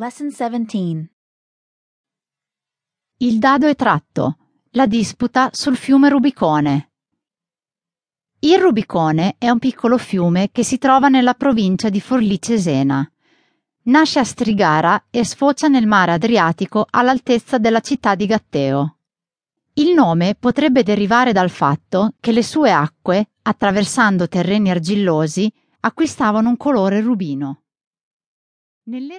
Lesson 17. Il dado è tratto. La disputa sul fiume Rubicone. Il Rubicone è un piccolo fiume che si trova nella provincia di Forlì Cesena. Nasce a Strigara e sfocia nel mare Adriatico all'altezza della città di Gatteo. Il nome potrebbe derivare dal fatto che le sue acque, attraversando terreni argillosi, acquistavano un colore rubino. Nell'era